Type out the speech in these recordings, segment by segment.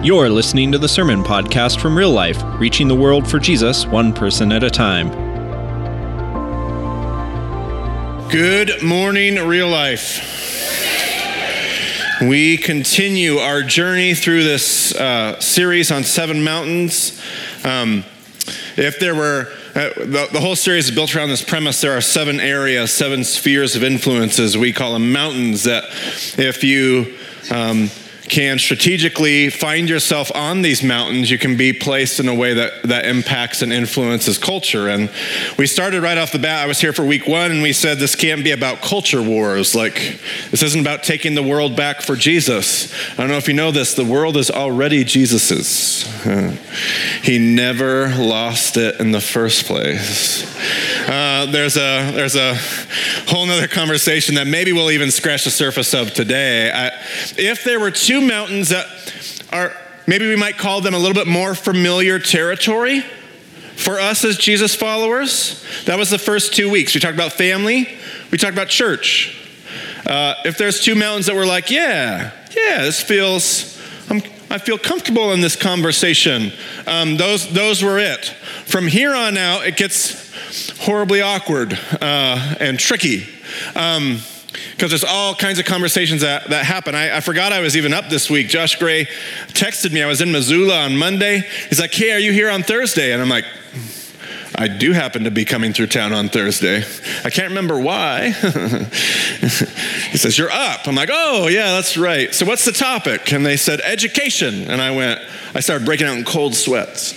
You're listening to the Sermon Podcast from Real Life, reaching the world for Jesus one person at a time. Good morning, Real Life. We continue our journey through this uh, series on seven mountains. Um, if there were, uh, the, the whole series is built around this premise there are seven areas, seven spheres of influences. We call them mountains that if you um, can strategically find yourself on these mountains, you can be placed in a way that, that impacts and influences culture. And we started right off the bat. I was here for week one, and we said this can't be about culture wars. Like, this isn't about taking the world back for Jesus. I don't know if you know this, the world is already Jesus's. he never lost it in the first place. Uh, there's a there's a whole nother conversation that maybe we'll even scratch the surface of today. I, if there were two mountains that are maybe we might call them a little bit more familiar territory for us as Jesus followers, that was the first two weeks. We talked about family, we talked about church. Uh, if there's two mountains that were like, yeah, yeah, this feels, I'm, i feel comfortable in this conversation, um, those, those were it. From here on out, it gets horribly awkward uh, and tricky. Um, because there's all kinds of conversations that, that happen. I, I, forgot I was even up this week. Josh Gray texted me. I was in Missoula on Monday. He's like, Hey, are you here on Thursday? And I'm like, I do happen to be coming through town on Thursday. I can't remember why. he says, You're up. I'm like, Oh, yeah, that's right. So, what's the topic? And they said, Education. And I went, I started breaking out in cold sweats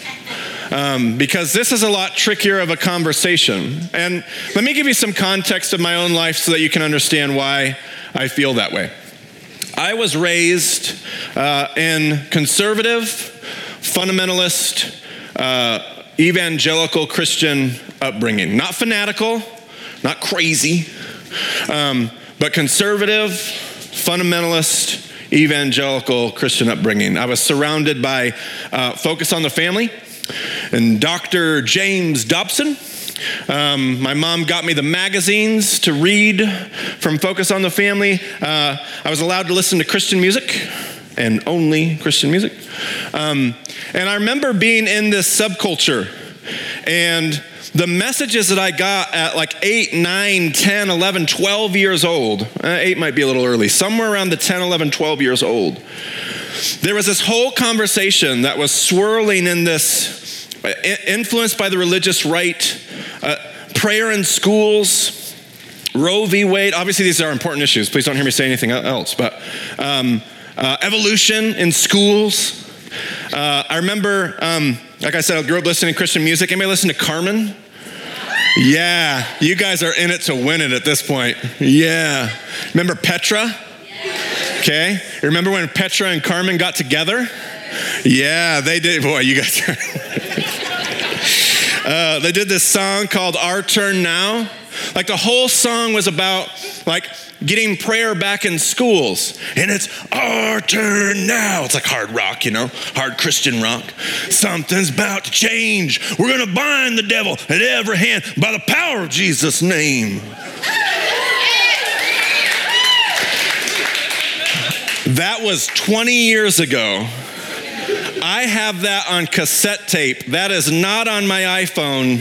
um, because this is a lot trickier of a conversation. And let me give you some context of my own life so that you can understand why I feel that way. I was raised uh, in conservative, fundamentalist, uh, evangelical Christian upbringing. Not fanatical, not crazy, um, but conservative, fundamentalist, evangelical Christian upbringing. I was surrounded by uh, focus on the family, and Dr. James Dobson. Um, my mom got me the magazines to read from Focus on the Family. Uh, I was allowed to listen to Christian music and only Christian music. Um, and I remember being in this subculture and the messages that I got at like 8, 9, 10, 11, 12 years old, uh, 8 might be a little early, somewhere around the 10, 11, 12 years old, there was this whole conversation that was swirling in this influenced by the religious right, uh, prayer in schools, Roe v. Wade. Obviously, these are important issues. Please don't hear me say anything else. But um, uh, evolution in schools. Uh, I remember, um, like I said, I grew up listening to Christian music. Anybody listen to Carmen? Yeah, you guys are in it to win it at this point. Yeah. Remember Petra? Okay. Remember when Petra and Carmen got together? Yeah, they did. Boy, you guys uh, they did this song called Our Turn Now. Like the whole song was about like getting prayer back in schools. And it's our turn now. It's like hard rock, you know, hard Christian rock. Something's about to change. We're going to bind the devil at every hand by the power of Jesus' name. That was 20 years ago. I have that on cassette tape. That is not on my iPhone.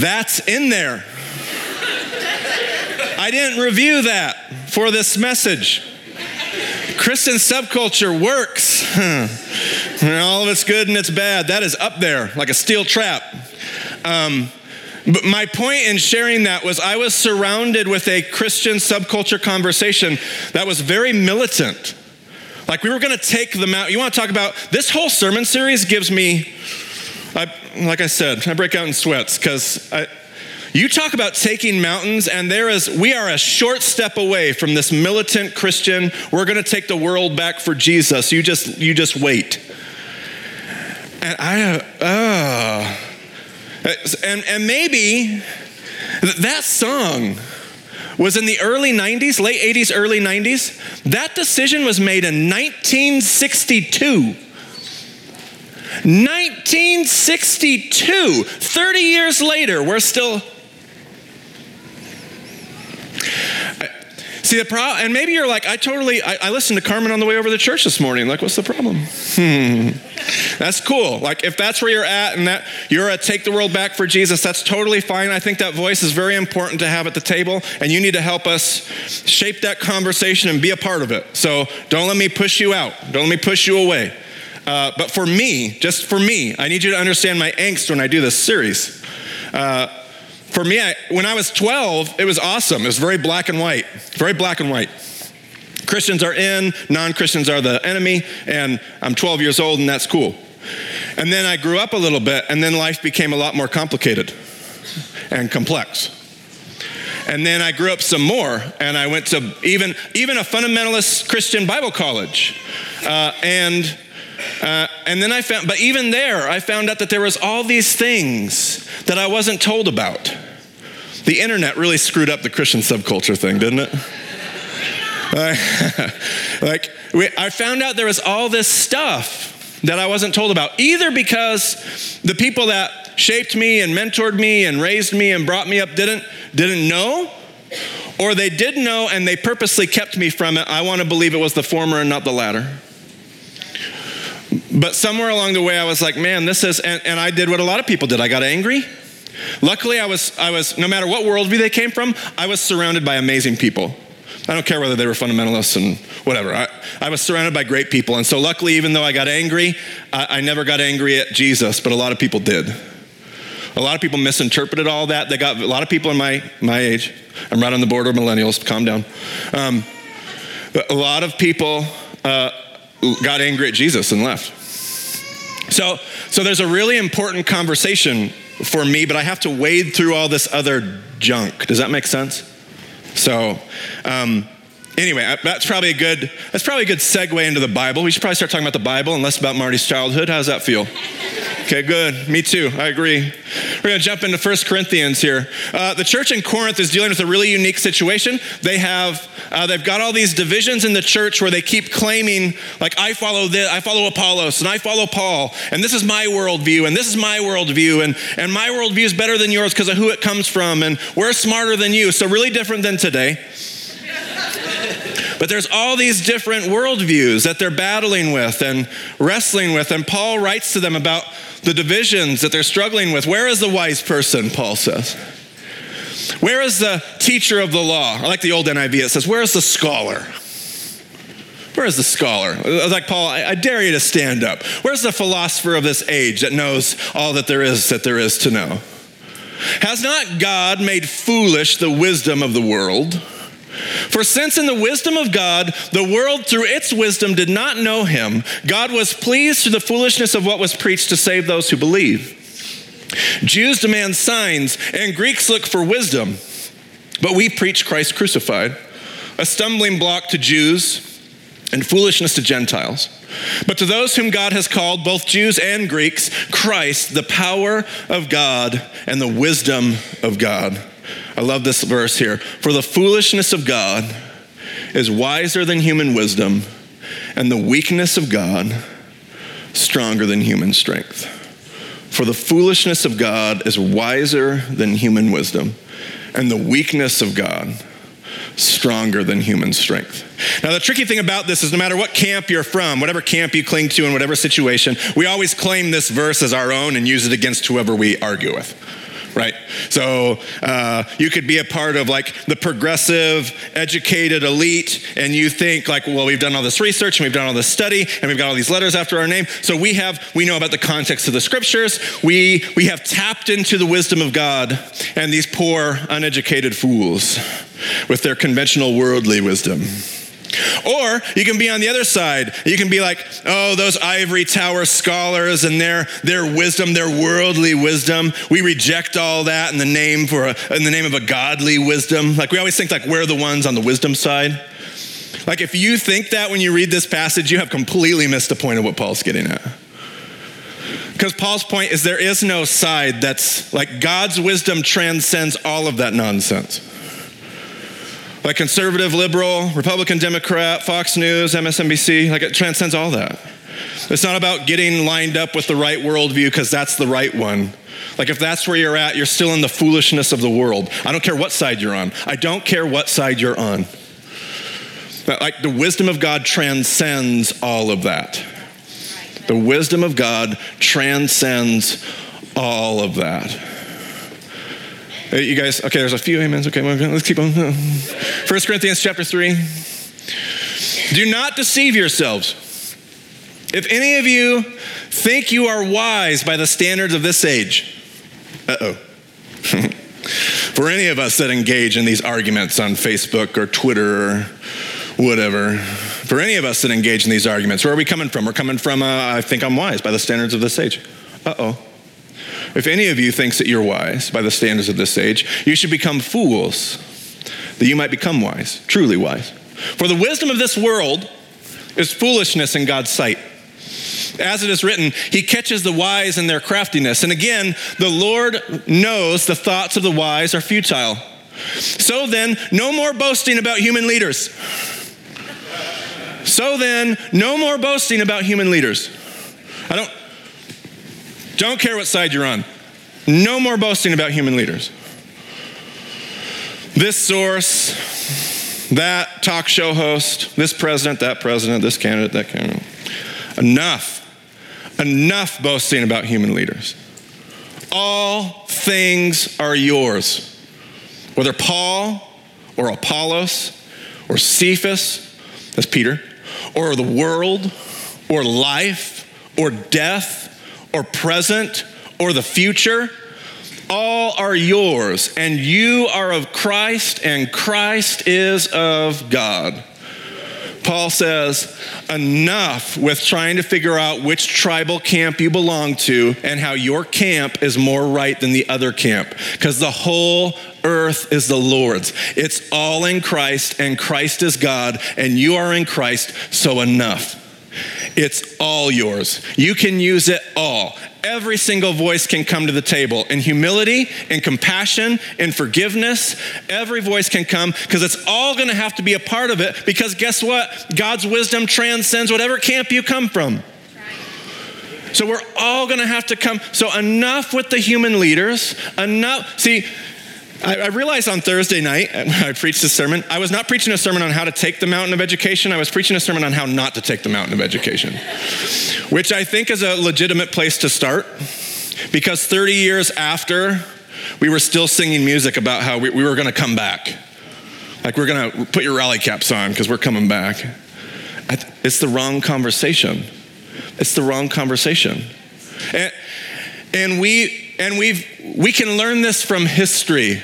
That's in there. I didn't review that for this message. Christian subculture works. All of it's good and it's bad. That is up there like a steel trap. Um, but my point in sharing that was I was surrounded with a Christian subculture conversation that was very militant. Like we were going to take them out. You want to talk about this whole sermon series gives me, I, like I said, I break out in sweats because you talk about taking mountains, and there is we are a short step away from this militant Christian. We're going to take the world back for Jesus. You just you just wait. And I, uh, and and maybe that song was in the early 90s, late 80s, early 90s. That decision was made in 1962. 1962, 30 years later, we're still. See the problem, and maybe you're like, I totally, I, I, listened to Carmen on the way over to church this morning. Like, what's the problem? Hmm. That's cool. Like, if that's where you're at and that you're a take the world back for Jesus, that's totally fine. I think that voice is very important to have at the table, and you need to help us shape that conversation and be a part of it. So don't let me push you out. Don't let me push you away. Uh, but for me, just for me, I need you to understand my angst when I do this series. Uh, for me, I, when I was 12, it was awesome. It was very black and white, very black and white. Christians are in, non Christians are the enemy, and I'm 12 years old, and that's cool. And then I grew up a little bit, and then life became a lot more complicated and complex. And then I grew up some more, and I went to even, even a fundamentalist Christian Bible college. Uh, and uh, and then I found, but even there, I found out that there was all these things that I wasn't told about. The internet really screwed up the Christian subculture thing, didn't it? like, we, I found out there was all this stuff that I wasn't told about, either because the people that shaped me and mentored me and raised me and brought me up didn't, didn't know, or they did know and they purposely kept me from it. I want to believe it was the former and not the latter. But somewhere along the way, I was like, man, this is, and, and I did what a lot of people did. I got angry. Luckily, I was, I was, no matter what worldview they came from, I was surrounded by amazing people. I don't care whether they were fundamentalists and whatever. I, I was surrounded by great people. And so, luckily, even though I got angry, I, I never got angry at Jesus, but a lot of people did. A lot of people misinterpreted all that. They got a lot of people in my, my age. I'm right on the border of millennials. Calm down. Um, a lot of people uh, got angry at Jesus and left. So, so there's a really important conversation for me, but I have to wade through all this other junk. Does that make sense? So, um, anyway, that's probably a good that's probably a good segue into the Bible. We should probably start talking about the Bible and less about Marty's childhood. How does that feel? Okay, good. Me too. I agree. We're going to jump into First Corinthians here. Uh, the church in Corinth is dealing with a really unique situation. They have uh, they've got all these divisions in the church where they keep claiming like I follow this, I follow Apollos, and I follow Paul, and this is my worldview, and this is my worldview, and and my worldview is better than yours because of who it comes from, and we're smarter than you. So really different than today. But there's all these different worldviews that they're battling with and wrestling with. And Paul writes to them about the divisions that they're struggling with. Where is the wise person, Paul says? Where is the teacher of the law? I like the old NIV, it says, Where is the scholar? Where is the scholar? Like Paul, I, I dare you to stand up. Where's the philosopher of this age that knows all that there is that there is to know? Has not God made foolish the wisdom of the world? For since in the wisdom of God, the world through its wisdom did not know him, God was pleased through the foolishness of what was preached to save those who believe. Jews demand signs, and Greeks look for wisdom. But we preach Christ crucified, a stumbling block to Jews and foolishness to Gentiles. But to those whom God has called, both Jews and Greeks, Christ, the power of God and the wisdom of God. I love this verse here. For the foolishness of God is wiser than human wisdom, and the weakness of God stronger than human strength. For the foolishness of God is wiser than human wisdom, and the weakness of God stronger than human strength. Now, the tricky thing about this is no matter what camp you're from, whatever camp you cling to in whatever situation, we always claim this verse as our own and use it against whoever we argue with right? So uh, you could be a part of like the progressive, educated elite, and you think like, well, we've done all this research and we've done all this study and we've got all these letters after our name. So we have we know about the context of the scriptures. We we have tapped into the wisdom of God, and these poor, uneducated fools with their conventional worldly wisdom. Or you can be on the other side. You can be like, oh, those ivory tower scholars and their, their wisdom, their worldly wisdom. We reject all that in the name for a, in the name of a godly wisdom. Like we always think like we're the ones on the wisdom side. Like if you think that when you read this passage, you have completely missed the point of what Paul's getting at. Because Paul's point is there is no side that's like God's wisdom transcends all of that nonsense like conservative, liberal, Republican, Democrat, Fox News, MSNBC, like it transcends all that. It's not about getting lined up with the right worldview because that's the right one. Like if that's where you're at, you're still in the foolishness of the world. I don't care what side you're on. I don't care what side you're on. Like the wisdom of God transcends all of that. The wisdom of God transcends all of that. You guys, okay, there's a few amens. Okay, let's keep on. 1 Corinthians chapter 3. Do not deceive yourselves. If any of you think you are wise by the standards of this age, uh oh. For any of us that engage in these arguments on Facebook or Twitter or whatever, for any of us that engage in these arguments, where are we coming from? We're coming from, uh, I think I'm wise by the standards of this age. Uh oh. If any of you thinks that you're wise by the standards of this age, you should become fools, that you might become wise, truly wise. For the wisdom of this world is foolishness in God's sight. As it is written, he catches the wise in their craftiness. And again, the Lord knows the thoughts of the wise are futile. So then, no more boasting about human leaders. So then, no more boasting about human leaders. I don't don't care what side you're on. No more boasting about human leaders. This source, that talk show host, this president, that president, this candidate, that candidate. Enough. Enough boasting about human leaders. All things are yours. Whether Paul or Apollos or Cephas, that's Peter, or the world or life or death or present or the future, all are yours, and you are of Christ, and Christ is of God. Paul says, enough with trying to figure out which tribal camp you belong to and how your camp is more right than the other camp, because the whole earth is the Lord's. It's all in Christ, and Christ is God, and you are in Christ, so enough. It's all yours. You can use it all. Every single voice can come to the table in humility, in compassion, in forgiveness. Every voice can come because it's all going to have to be a part of it. Because guess what? God's wisdom transcends whatever camp you come from. So we're all going to have to come. So enough with the human leaders. Enough. See, I, I realized on Thursday night, when I preached a sermon, I was not preaching a sermon on how to take the mountain of education. I was preaching a sermon on how not to take the mountain of education, which I think is a legitimate place to start because 30 years after, we were still singing music about how we, we were going to come back. Like, we're going to put your rally caps on because we're coming back. It's the wrong conversation. It's the wrong conversation. And, and we and we've we can learn this from history.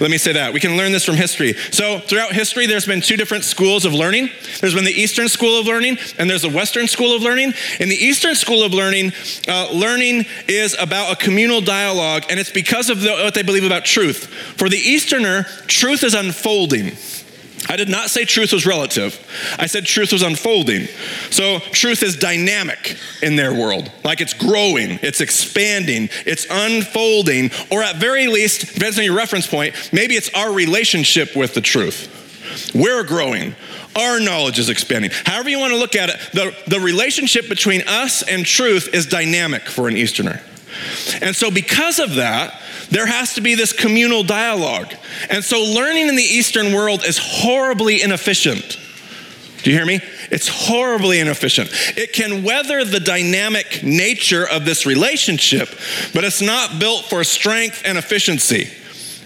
Let me say that. We can learn this from history. So, throughout history, there's been two different schools of learning. There's been the Eastern School of Learning, and there's the Western School of Learning. In the Eastern School of Learning, uh, learning is about a communal dialogue, and it's because of the, what they believe about truth. For the Easterner, truth is unfolding. I did not say truth was relative. I said truth was unfolding. So truth is dynamic in their world. Like it's growing, it's expanding, it's unfolding, or at very least, depends on your reference point, maybe it's our relationship with the truth. We're growing. Our knowledge is expanding. However, you want to look at it, the, the relationship between us and truth is dynamic for an Easterner. And so, because of that, there has to be this communal dialogue. And so, learning in the Eastern world is horribly inefficient. Do you hear me? It's horribly inefficient. It can weather the dynamic nature of this relationship, but it's not built for strength and efficiency.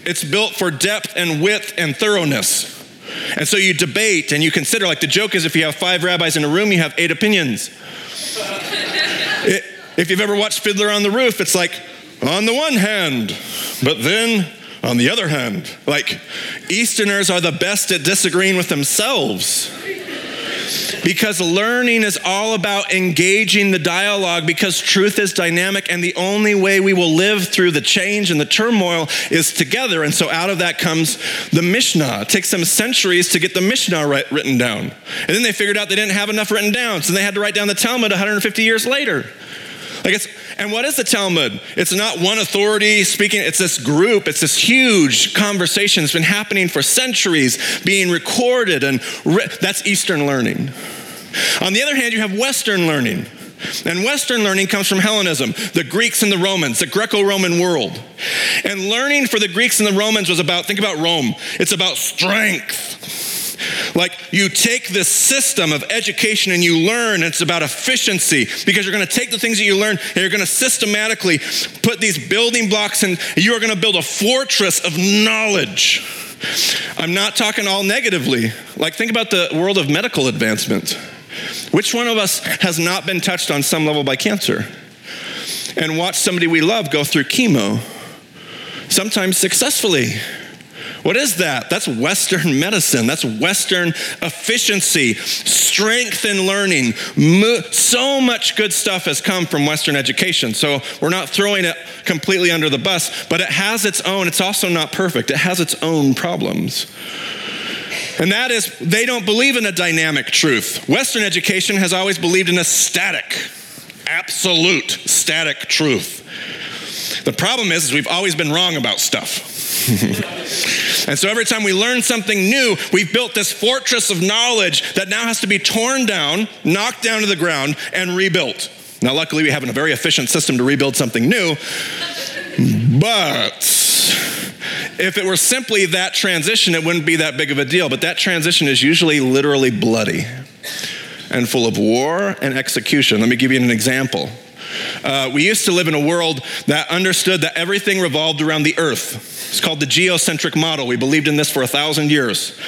It's built for depth and width and thoroughness. And so you debate and you consider, like the joke is if you have five rabbis in a room, you have eight opinions. it, if you've ever watched Fiddler on the Roof, it's like, on the one hand, but then on the other hand, like Easterners are the best at disagreeing with themselves. Because learning is all about engaging the dialogue because truth is dynamic and the only way we will live through the change and the turmoil is together. And so out of that comes the Mishnah. It takes them centuries to get the Mishnah written down. And then they figured out they didn't have enough written down, so they had to write down the Talmud 150 years later. Like it's, and what is the Talmud? It's not one authority speaking, it's this group, it's this huge conversation that's been happening for centuries, being recorded, and re- that's Eastern learning. On the other hand, you have Western learning. And Western learning comes from Hellenism, the Greeks and the Romans, the Greco Roman world. And learning for the Greeks and the Romans was about, think about Rome, it's about strength. Like you take this system of education and you learn, it's about efficiency because you're going to take the things that you learn and you're going to systematically put these building blocks and you are going to build a fortress of knowledge. I'm not talking all negatively. Like, think about the world of medical advancement. Which one of us has not been touched on some level by cancer? And watch somebody we love go through chemo, sometimes successfully. What is that? That's Western medicine. That's Western efficiency, strength in learning. So much good stuff has come from Western education. So we're not throwing it completely under the bus, but it has its own, it's also not perfect. It has its own problems. And that is, they don't believe in a dynamic truth. Western education has always believed in a static, absolute, static truth. The problem is, is we've always been wrong about stuff. and so every time we learn something new, we've built this fortress of knowledge that now has to be torn down, knocked down to the ground, and rebuilt. Now, luckily, we have a very efficient system to rebuild something new, but if it were simply that transition, it wouldn't be that big of a deal. But that transition is usually literally bloody and full of war and execution. Let me give you an example. Uh, we used to live in a world that understood that everything revolved around the earth. It's called the geocentric model. We believed in this for a thousand years.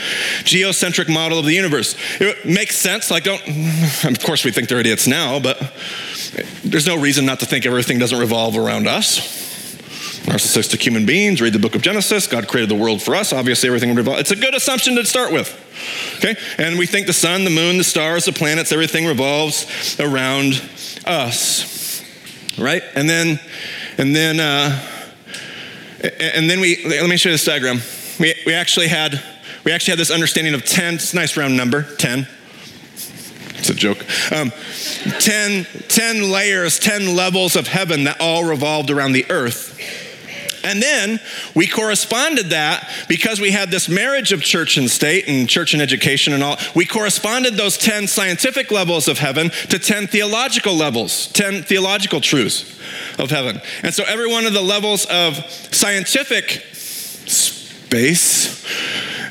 Geocentric model of the universe. It makes sense. Like, don't, of course, we think they're idiots now, but there's no reason not to think everything doesn't revolve around us. Narcissistic human beings, read the book of Genesis. God created the world for us. Obviously, everything revolves. It's a good assumption to start with. Okay? And we think the sun, the moon, the stars, the planets, everything revolves around us. Right? And then, and then, uh, and then we, let me show you this diagram. We, we actually had, we actually had this understanding of 10, it's a nice round number, 10. It's a joke. Um, 10, 10 layers, 10 levels of heaven that all revolved around the earth. And then we corresponded that because we had this marriage of church and state and church and education and all. We corresponded those 10 scientific levels of heaven to 10 theological levels, 10 theological truths of heaven. And so every one of the levels of scientific space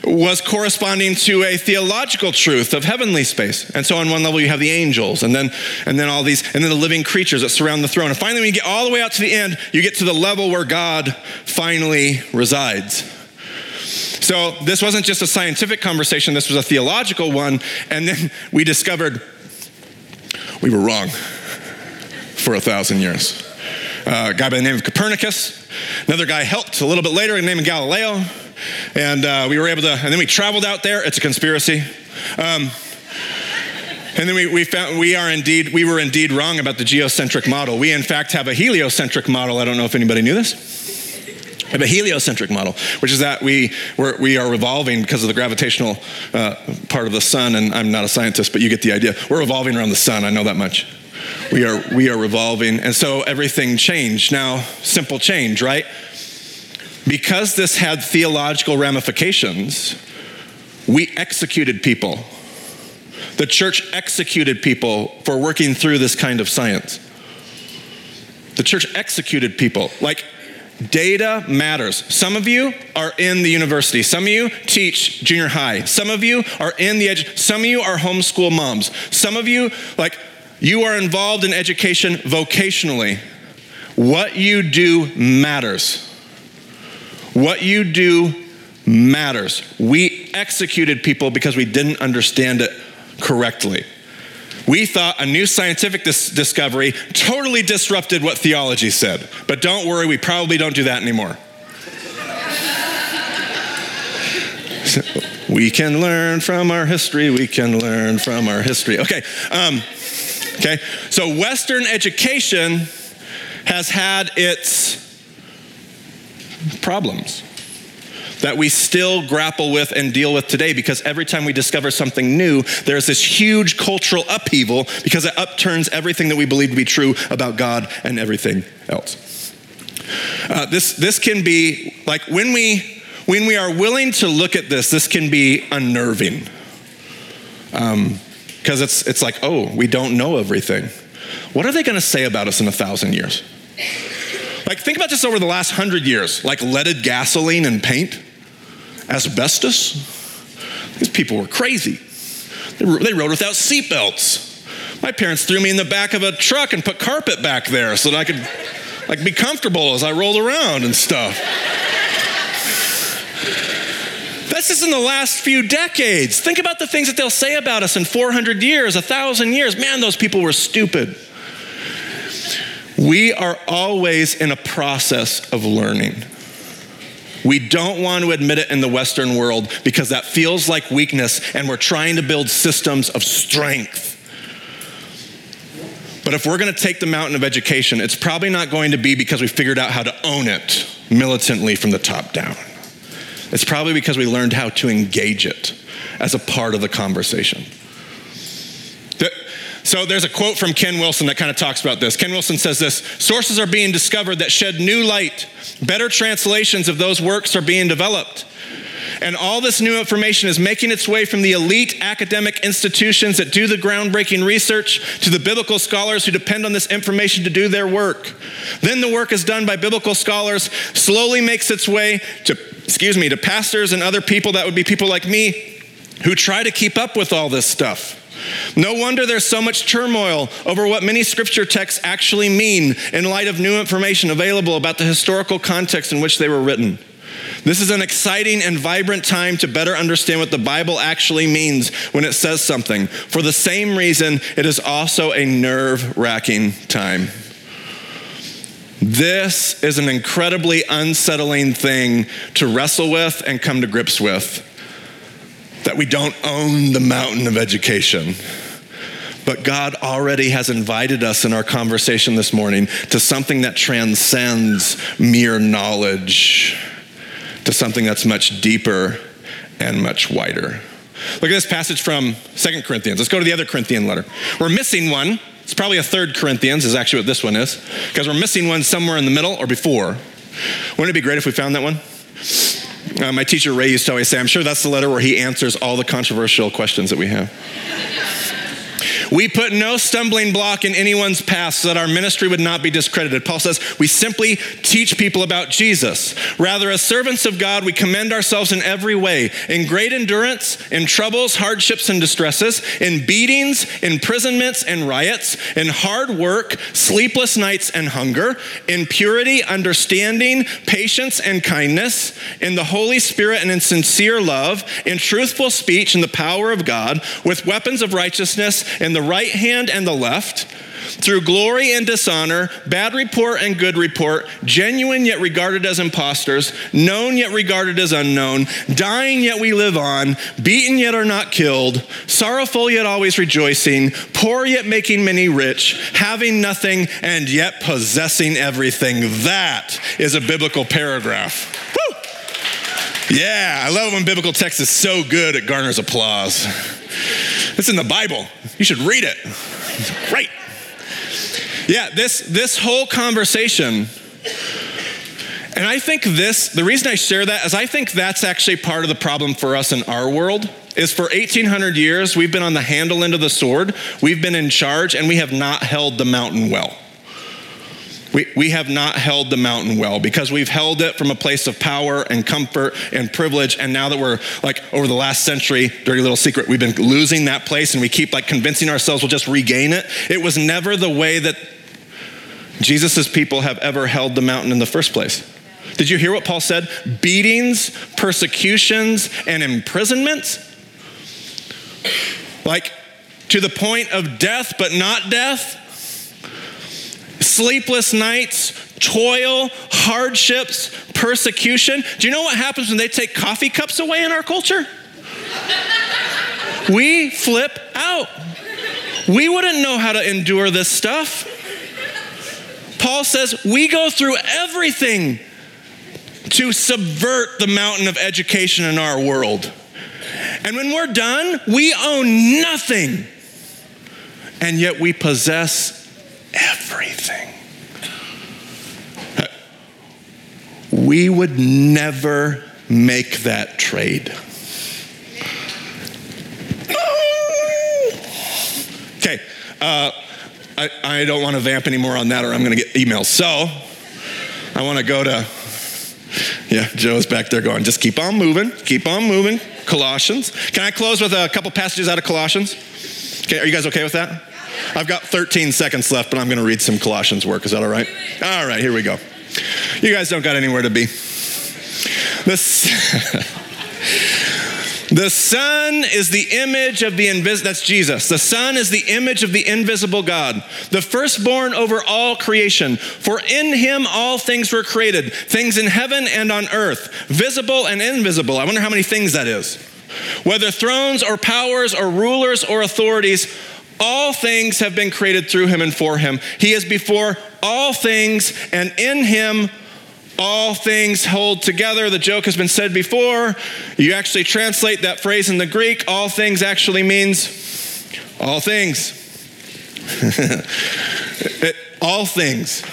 was corresponding to a theological truth of heavenly space. And so on one level you have the angels and then and then all these and then the living creatures that surround the throne. And finally when you get all the way out to the end, you get to the level where God finally resides. So this wasn't just a scientific conversation, this was a theological one and then we discovered we were wrong for a thousand years. Uh, a guy by the name of Copernicus, another guy helped a little bit later, named Galileo. And uh, we were able to, and then we traveled out there. It's a conspiracy. Um, and then we, we found we are indeed, we were indeed wrong about the geocentric model. We, in fact, have a heliocentric model. I don't know if anybody knew this. We have a heliocentric model, which is that we, we're, we are revolving because of the gravitational uh, part of the sun. And I'm not a scientist, but you get the idea. We're revolving around the sun. I know that much. We are, we are revolving. And so everything changed. Now, simple change, right? Because this had theological ramifications, we executed people. The church executed people for working through this kind of science. The church executed people. Like, data matters. Some of you are in the university. Some of you teach junior high. Some of you are in the edge. Some of you are homeschool moms. Some of you, like, you are involved in education vocationally. What you do matters. What you do matters. We executed people because we didn't understand it correctly. We thought a new scientific dis- discovery totally disrupted what theology said. But don't worry, we probably don't do that anymore. we can learn from our history. We can learn from our history. Okay. Um, okay. So Western education has had its problems that we still grapple with and deal with today because every time we discover something new, there's this huge cultural upheaval because it upturns everything that we believe to be true about God and everything else. Uh, this, this can be like when we when we are willing to look at this, this can be unnerving. Because um, it's, it's like, oh, we don't know everything. What are they going to say about us in a thousand years? Like, think about this over the last hundred years like leaded gasoline and paint, asbestos. These people were crazy. They rode without seatbelts. My parents threw me in the back of a truck and put carpet back there so that I could like be comfortable as I rolled around and stuff. That's just in the last few decades. Think about the things that they'll say about us in 400 years, 1,000 years. Man, those people were stupid. We are always in a process of learning. We don't want to admit it in the Western world because that feels like weakness, and we're trying to build systems of strength. But if we're going to take the mountain of education, it's probably not going to be because we figured out how to own it militantly from the top down. It's probably because we learned how to engage it as a part of the conversation. So there's a quote from Ken Wilson that kind of talks about this. Ken Wilson says this Sources are being discovered that shed new light. Better translations of those works are being developed. And all this new information is making its way from the elite academic institutions that do the groundbreaking research to the biblical scholars who depend on this information to do their work. Then the work is done by biblical scholars, slowly makes its way to, excuse me, to pastors and other people that would be people like me who try to keep up with all this stuff. No wonder there's so much turmoil over what many scripture texts actually mean in light of new information available about the historical context in which they were written. This is an exciting and vibrant time to better understand what the Bible actually means when it says something. For the same reason, it is also a nerve wracking time. This is an incredibly unsettling thing to wrestle with and come to grips with that we don't own the mountain of education. But God already has invited us in our conversation this morning to something that transcends mere knowledge, to something that's much deeper and much wider. Look at this passage from Second Corinthians. Let's go to the other Corinthian letter. We're missing one. It's probably a third Corinthians, is actually what this one is, because we're missing one somewhere in the middle or before. Wouldn't it be great if we found that one? Uh, my teacher Ray used to always say, I'm sure that's the letter where he answers all the controversial questions that we have. We put no stumbling block in anyone's path so that our ministry would not be discredited. Paul says, we simply teach people about Jesus. Rather, as servants of God, we commend ourselves in every way in great endurance, in troubles, hardships, and distresses, in beatings, imprisonments, and riots, in hard work, sleepless nights, and hunger, in purity, understanding, patience, and kindness, in the Holy Spirit and in sincere love, in truthful speech, in the power of God, with weapons of righteousness, in the right hand and the left, through glory and dishonor, bad report and good report, genuine yet regarded as impostors, known yet regarded as unknown, dying yet we live on, beaten yet are not killed, sorrowful yet always rejoicing, poor yet making many rich, having nothing and yet possessing everything. That is a biblical paragraph. Woo! Yeah, I love when biblical text is so good it garners applause. It's in the Bible. You should read it. Right. Yeah, this, this whole conversation, and I think this, the reason I share that is I think that's actually part of the problem for us in our world. Is for 1800 years, we've been on the handle end of the sword, we've been in charge, and we have not held the mountain well. We, we have not held the mountain well because we've held it from a place of power and comfort and privilege. And now that we're like over the last century, dirty little secret, we've been losing that place and we keep like convincing ourselves we'll just regain it. It was never the way that Jesus' people have ever held the mountain in the first place. Did you hear what Paul said? Beatings, persecutions, and imprisonments? Like to the point of death, but not death? Sleepless nights, toil, hardships, persecution. Do you know what happens when they take coffee cups away in our culture? we flip out. We wouldn't know how to endure this stuff. Paul says we go through everything to subvert the mountain of education in our world. And when we're done, we own nothing. And yet we possess everything. We would never make that trade. Okay, uh, I, I don't want to vamp anymore on that or I'm going to get emails. So I want to go to, yeah, Joe's back there going, just keep on moving, keep on moving, Colossians. Can I close with a couple passages out of Colossians? Okay, are you guys okay with that? I've got 13 seconds left, but I'm going to read some Colossians work. Is that all right? All right, here we go. You guys don't got anywhere to be. This. The Son is the image of the invisible, that's Jesus. The Son is the image of the invisible God, the firstborn over all creation. For in him all things were created, things in heaven and on earth, visible and invisible. I wonder how many things that is. Whether thrones or powers or rulers or authorities, all things have been created through him and for him. He is before all things, and in him all things hold together. The joke has been said before. You actually translate that phrase in the Greek, all things actually means all things. it, all things.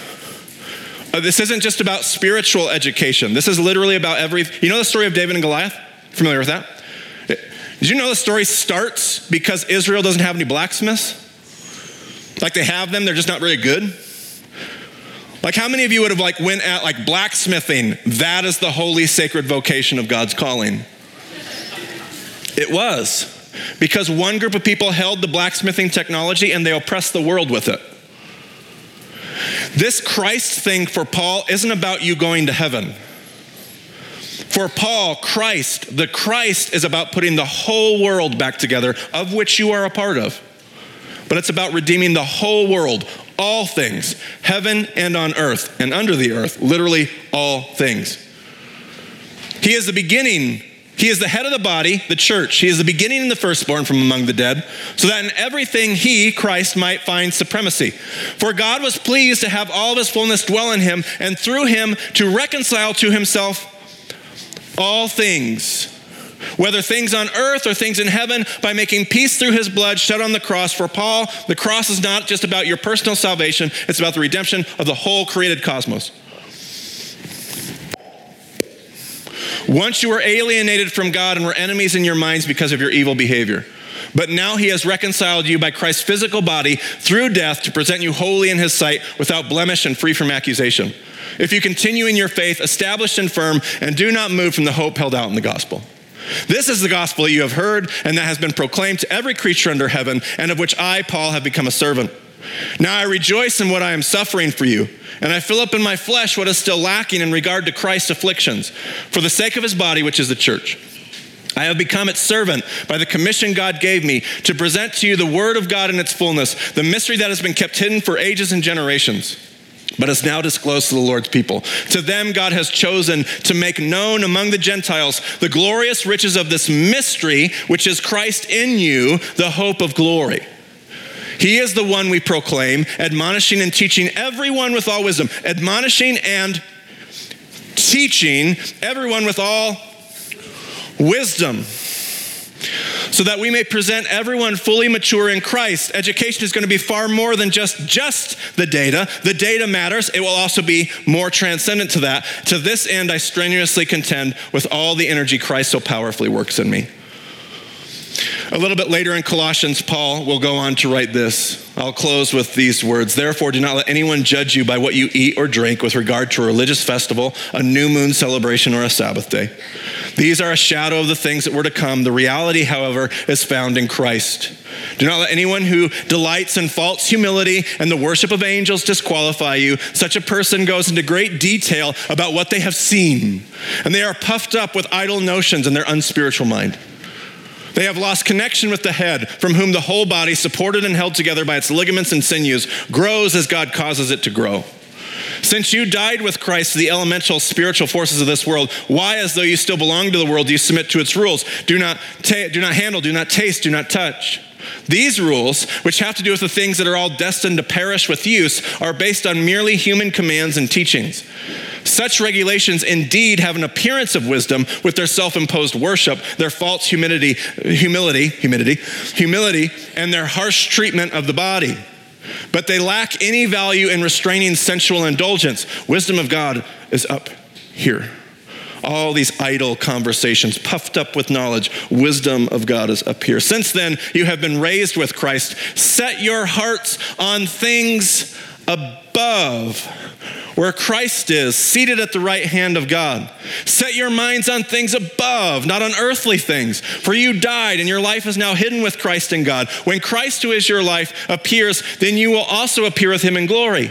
Uh, this isn't just about spiritual education. This is literally about every. You know the story of David and Goliath? Familiar with that? Did you know the story starts because Israel doesn't have any blacksmiths? Like they have them, they're just not very good. Like how many of you would have like went at like blacksmithing? That is the holy sacred vocation of God's calling. It was. Because one group of people held the blacksmithing technology and they oppressed the world with it. This Christ thing for Paul isn't about you going to heaven. For Paul, Christ, the Christ is about putting the whole world back together, of which you are a part of. But it's about redeeming the whole world, all things, heaven and on earth and under the earth, literally all things. He is the beginning. He is the head of the body, the church. He is the beginning and the firstborn from among the dead, so that in everything he, Christ, might find supremacy. For God was pleased to have all of his fullness dwell in him, and through him to reconcile to himself all things whether things on earth or things in heaven, by making peace through his blood shed on the cross. For Paul, the cross is not just about your personal salvation, it's about the redemption of the whole created cosmos. Once you were alienated from God and were enemies in your minds because of your evil behavior. But now he has reconciled you by Christ's physical body through death to present you holy in his sight, without blemish and free from accusation. If you continue in your faith, established and firm, and do not move from the hope held out in the gospel. This is the gospel that you have heard and that has been proclaimed to every creature under heaven, and of which I, Paul, have become a servant. Now I rejoice in what I am suffering for you, and I fill up in my flesh what is still lacking in regard to Christ's afflictions, for the sake of his body, which is the church. I have become its servant by the commission God gave me to present to you the word of God in its fullness, the mystery that has been kept hidden for ages and generations but is now disclosed to the Lord's people. To them, God has chosen to make known among the Gentiles the glorious riches of this mystery, which is Christ in you, the hope of glory. He is the one we proclaim, admonishing and teaching everyone with all wisdom, admonishing and teaching everyone with all wisdom so that we may present everyone fully mature in Christ. Education is going to be far more than just just the data. The data matters. It will also be more transcendent to that. To this end I strenuously contend with all the energy Christ so powerfully works in me. A little bit later in Colossians, Paul will go on to write this. I'll close with these words Therefore, do not let anyone judge you by what you eat or drink with regard to a religious festival, a new moon celebration, or a Sabbath day. These are a shadow of the things that were to come. The reality, however, is found in Christ. Do not let anyone who delights in false humility and the worship of angels disqualify you. Such a person goes into great detail about what they have seen, and they are puffed up with idle notions in their unspiritual mind. They have lost connection with the head, from whom the whole body, supported and held together by its ligaments and sinews, grows as God causes it to grow. Since you died with Christ to the elemental spiritual forces of this world, why, as though you still belong to the world, do you submit to its rules? Do not, ta- do not handle, do not taste, do not touch. These rules, which have to do with the things that are all destined to perish with use, are based on merely human commands and teachings. Such regulations indeed have an appearance of wisdom with their self-imposed worship, their false humility, humility, humility, humility, and their harsh treatment of the body. But they lack any value in restraining sensual indulgence. Wisdom of God is up here. All these idle conversations, puffed up with knowledge, wisdom of God is up here. Since then, you have been raised with Christ. Set your hearts on things above where Christ is, seated at the right hand of God. Set your minds on things above, not on earthly things. For you died, and your life is now hidden with Christ in God. When Christ, who is your life, appears, then you will also appear with him in glory.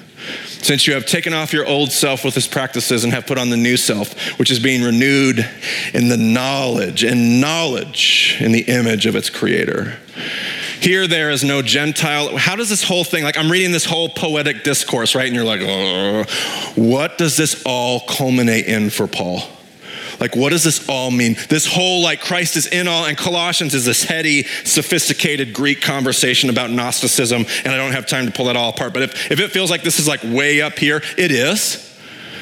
since you have taken off your old self with its practices and have put on the new self, which is being renewed in the knowledge and knowledge in the image of its creator. Here there is no Gentile. How does this whole thing, like I'm reading this whole poetic discourse, right? And you're like, oh, what does this all culminate in for Paul? Like, what does this all mean? This whole, like, Christ is in all, and Colossians is this heady, sophisticated Greek conversation about Gnosticism, and I don't have time to pull that all apart. But if, if it feels like this is like way up here, it is.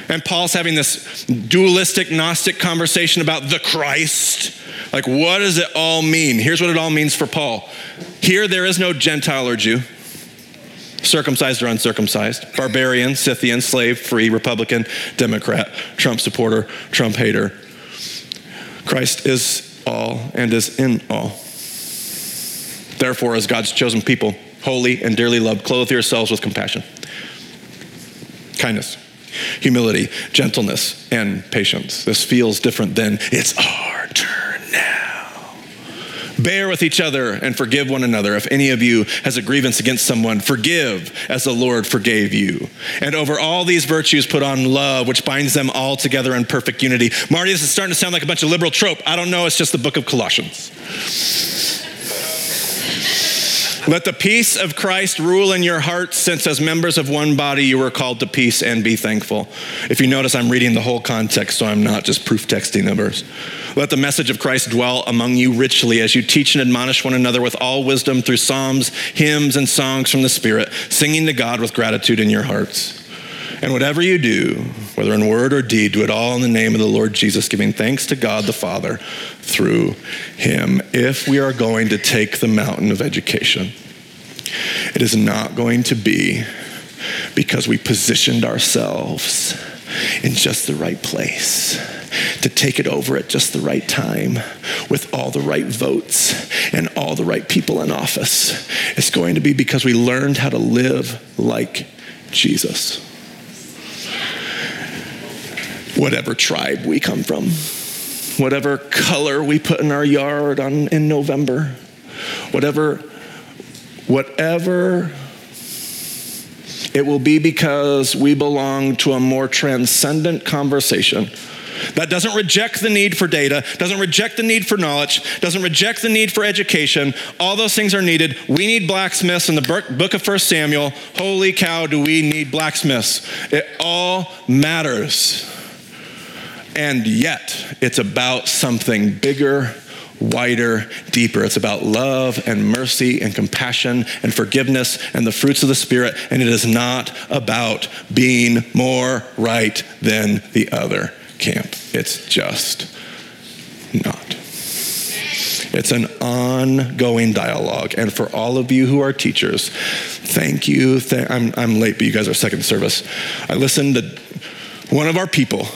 And Paul's having this dualistic, Gnostic conversation about the Christ. Like, what does it all mean? Here's what it all means for Paul. Here, there is no Gentile or Jew circumcised or uncircumcised, barbarian, Scythian, slave, free, Republican, Democrat, Trump supporter, Trump hater, Christ is all and is in all. Therefore, as God's chosen people, holy and dearly loved, clothe yourselves with compassion, kindness, humility, gentleness, and patience. This feels different than it's now. Bear with each other and forgive one another. If any of you has a grievance against someone, forgive as the Lord forgave you. And over all these virtues, put on love, which binds them all together in perfect unity. Marty, this is starting to sound like a bunch of liberal trope. I don't know, it's just the book of Colossians. Let the peace of Christ rule in your hearts, since as members of one body you were called to peace and be thankful. If you notice, I'm reading the whole context, so I'm not just proof texting the verse. Let the message of Christ dwell among you richly as you teach and admonish one another with all wisdom through psalms, hymns, and songs from the Spirit, singing to God with gratitude in your hearts. And whatever you do, whether in word or deed, do it all in the name of the Lord Jesus, giving thanks to God the Father through him. If we are going to take the mountain of education, it is not going to be because we positioned ourselves in just the right place to take it over at just the right time with all the right votes and all the right people in office. It's going to be because we learned how to live like Jesus whatever tribe we come from, whatever color we put in our yard on, in November, whatever, whatever it will be because we belong to a more transcendent conversation that doesn't reject the need for data, doesn't reject the need for knowledge, doesn't reject the need for education. All those things are needed. We need blacksmiths in the book of 1 Samuel. Holy cow, do we need blacksmiths? It all matters. And yet, it's about something bigger, wider, deeper. It's about love and mercy and compassion and forgiveness and the fruits of the Spirit. And it is not about being more right than the other camp. It's just not. It's an ongoing dialogue. And for all of you who are teachers, thank you. Th- I'm, I'm late, but you guys are second service. I listened to one of our people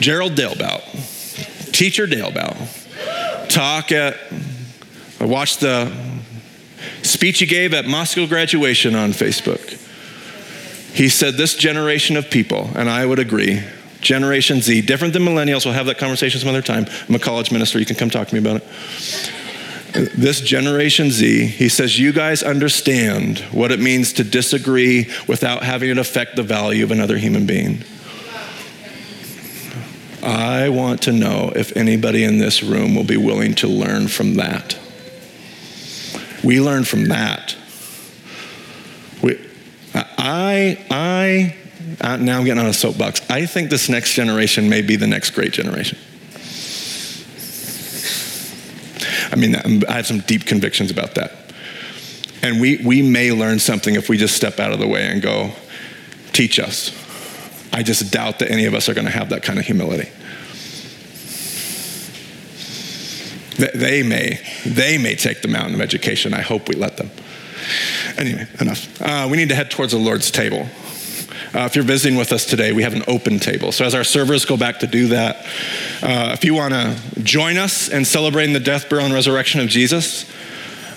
Gerald Dalebout, teacher Dalebout, talk at, I watched the speech he gave at Moscow graduation on Facebook. He said, This generation of people, and I would agree, Generation Z, different than millennials, we'll have that conversation some other time. I'm a college minister, you can come talk to me about it. This Generation Z, he says, you guys understand what it means to disagree without having it affect the value of another human being. I want to know if anybody in this room will be willing to learn from that. We learn from that. We, I, I, uh, now I'm getting on a soapbox. I think this next generation may be the next great generation. I mean, I have some deep convictions about that. And we, we may learn something if we just step out of the way and go, teach us. I just doubt that any of us are going to have that kind of humility. They may, they may take the mountain of education. I hope we let them. Anyway, enough. Uh, we need to head towards the Lord's table. Uh, if you're visiting with us today, we have an open table. So as our servers go back to do that, uh, if you want to join us in celebrating the death, burial, and resurrection of Jesus,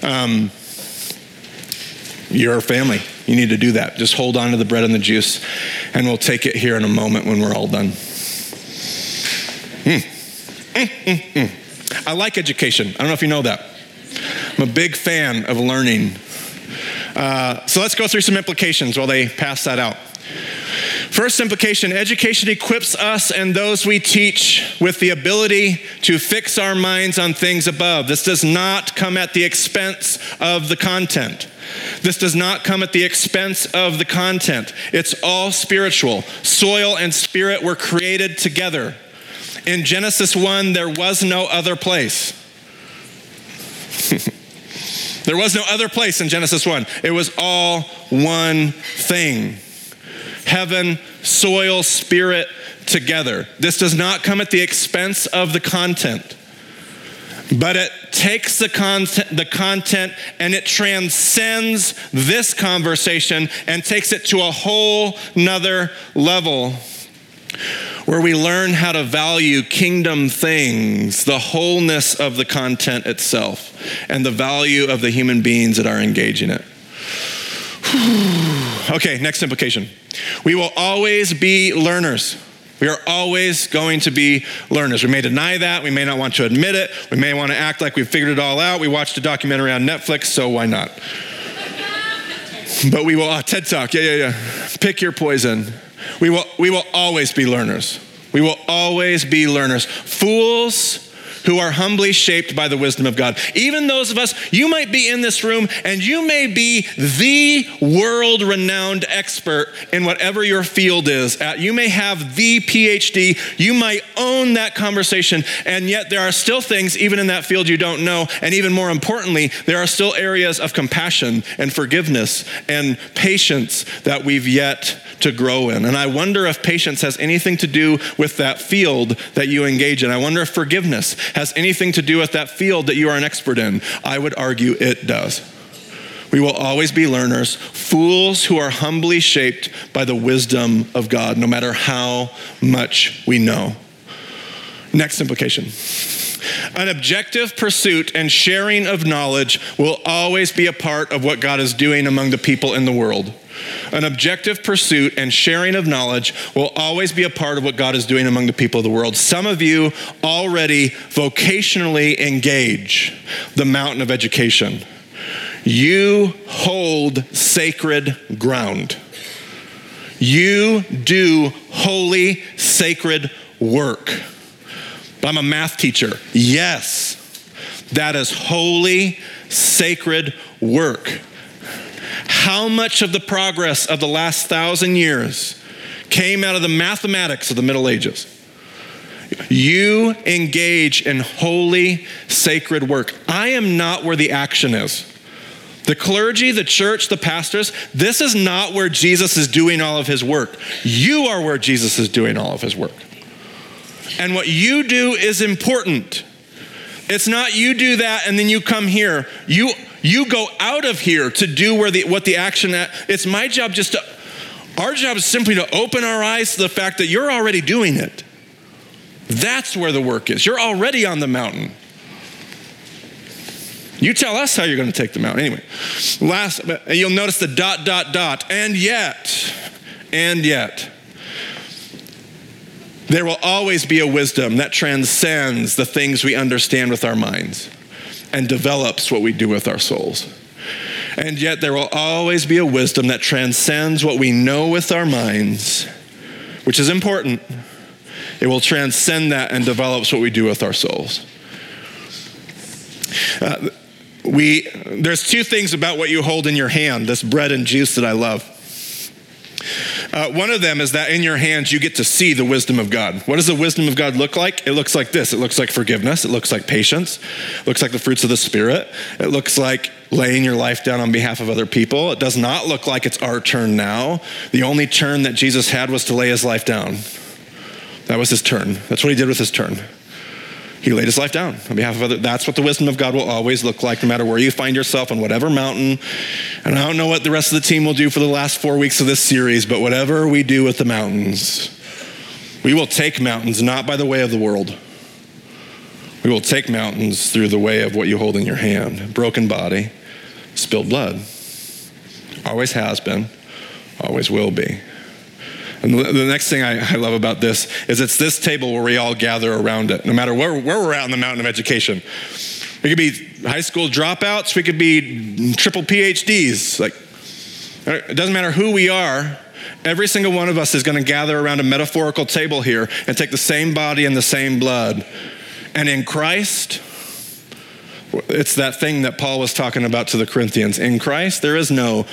um, you're a family. You need to do that. Just hold on to the bread and the juice, and we'll take it here in a moment when we're all done. Mm. Mm, mm. I like education. I don't know if you know that. I'm a big fan of learning. Uh, so let's go through some implications while they pass that out. First implication education equips us and those we teach with the ability to fix our minds on things above. This does not come at the expense of the content. This does not come at the expense of the content. It's all spiritual. Soil and spirit were created together. In Genesis 1, there was no other place. there was no other place in Genesis 1. It was all one thing heaven, soil, spirit together. This does not come at the expense of the content, but it takes the content, the content and it transcends this conversation and takes it to a whole nother level where we learn how to value kingdom things, the wholeness of the content itself, and the value of the human beings that are engaging it. okay, next implication. We will always be learners. We are always going to be learners. We may deny that. We may not want to admit it. We may want to act like we've figured it all out. We watched a documentary on Netflix, so why not? but we will, uh, TED Talk, yeah, yeah, yeah. Pick your poison. We will, we will always be learners. We will always be learners. Fools who are humbly shaped by the wisdom of God. Even those of us, you might be in this room and you may be the world renowned expert in whatever your field is. Uh, you may have the PhD, you might own that conversation, and yet there are still things, even in that field, you don't know. And even more importantly, there are still areas of compassion and forgiveness and patience that we've yet to grow in. And I wonder if patience has anything to do with that field that you engage in. I wonder if forgiveness has anything to do with that field that you are an expert in? I would argue it does. We will always be learners, fools who are humbly shaped by the wisdom of God, no matter how much we know. Next implication. An objective pursuit and sharing of knowledge will always be a part of what God is doing among the people in the world. An objective pursuit and sharing of knowledge will always be a part of what God is doing among the people of the world. Some of you already vocationally engage the mountain of education. You hold sacred ground. You do holy, sacred work. I'm a math teacher. Yes, that is holy, sacred work how much of the progress of the last thousand years came out of the mathematics of the Middle Ages. You engage in holy, sacred work. I am not where the action is. The clergy, the church, the pastors, this is not where Jesus is doing all of his work. You are where Jesus is doing all of his work. And what you do is important. It's not you do that and then you come here. You you go out of here to do where the, what the action at. It's my job just to, our job is simply to open our eyes to the fact that you're already doing it. That's where the work is. You're already on the mountain. You tell us how you're going to take them out. Anyway, last, you'll notice the dot, dot, dot. And yet, and yet, there will always be a wisdom that transcends the things we understand with our minds and develops what we do with our souls. And yet, there will always be a wisdom that transcends what we know with our minds, which is important. It will transcend that and develops what we do with our souls. Uh, we, there's two things about what you hold in your hand this bread and juice that I love. Uh, one of them is that in your hands you get to see the wisdom of God. What does the wisdom of God look like? It looks like this it looks like forgiveness, it looks like patience, it looks like the fruits of the Spirit, it looks like laying your life down on behalf of other people. It does not look like it's our turn now. The only turn that Jesus had was to lay his life down. That was his turn. That's what he did with his turn. He laid his life down on behalf of others. That's what the wisdom of God will always look like, no matter where you find yourself on whatever mountain. And I don't know what the rest of the team will do for the last four weeks of this series, but whatever we do with the mountains, we will take mountains not by the way of the world. We will take mountains through the way of what you hold in your hand broken body, spilled blood. Always has been, always will be. And the next thing I, love about this is it's this table where we all gather around it, no matter where, where we're at in the mountain of education. We could be high school dropouts, we could be triple PhDs. Like, it doesn't matter who we are, every single one of us is going to gather around a metaphorical table here and take the same body and the same blood. And in Christ, it's that thing that Paul was talking about to the Corinthians. In Christ, there is no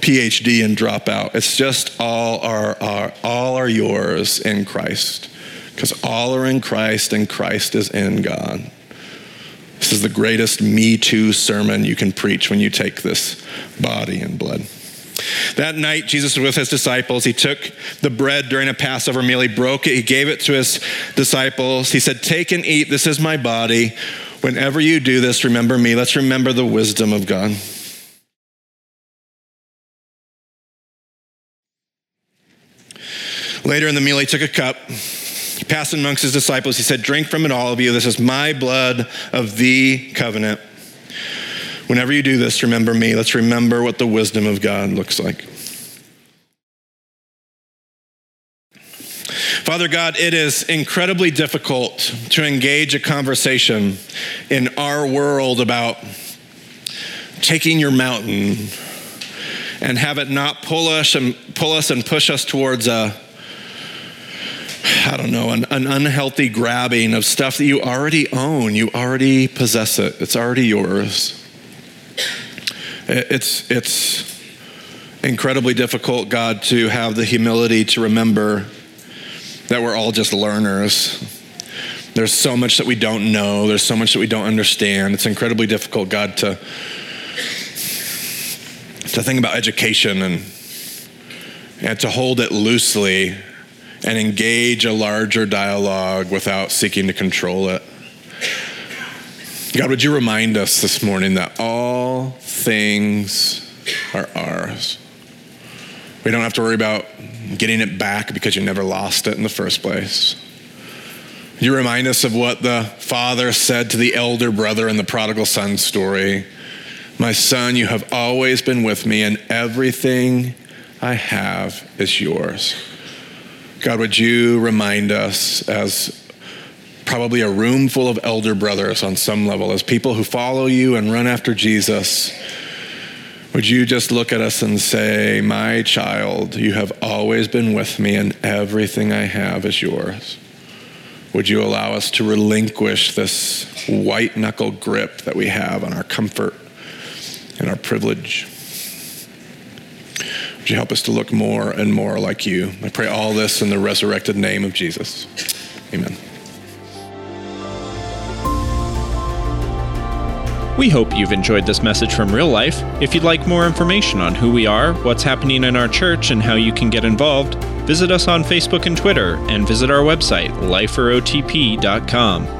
PhD and dropout. It's just all are, are all are yours in Christ. Because all are in Christ and Christ is in God. This is the greatest Me Too sermon you can preach when you take this body and blood. That night, Jesus was with his disciples. He took the bread during a Passover meal. He broke it. He gave it to his disciples. He said, Take and eat. This is my body. Whenever you do this, remember me. Let's remember the wisdom of God. Later in the meal, he took a cup. He passed it amongst his disciples. He said, Drink from it, all of you. This is my blood of the covenant. Whenever you do this, remember me. Let's remember what the wisdom of God looks like. Father God, it is incredibly difficult to engage a conversation in our world about taking your mountain and have it not pull us and pull us and push us towards a I don't know, an, an, unhealthy grabbing of stuff that you already own. You already possess it, it's already yours. It's, it's incredibly difficult, God, to have the humility to remember that we're all just learners. There's so much that we don't know, there's so much that we don't understand. It's incredibly difficult, God, to, to think about education and, and to hold it loosely and engage a larger dialogue without seeking to control it. God, would you remind us this morning that all things are ours? We don't have to worry about getting it back because you never lost it in the first place. You remind us of what the father said to the elder brother in the prodigal son story My son, you have always been with me, and everything I have is yours. God, would you remind us as probably a room full of elder brothers on some level, as people who follow you and run after Jesus, would you just look at us and say, My child, you have always been with me, and everything I have is yours? Would you allow us to relinquish this white knuckle grip that we have on our comfort and our privilege? You help us to look more and more like you? I pray all this in the resurrected name of Jesus. Amen. We hope you've enjoyed this message from real life. If you'd like more information on who we are, what's happening in our church, and how you can get involved, visit us on Facebook and Twitter, and visit our website, liferotp.com.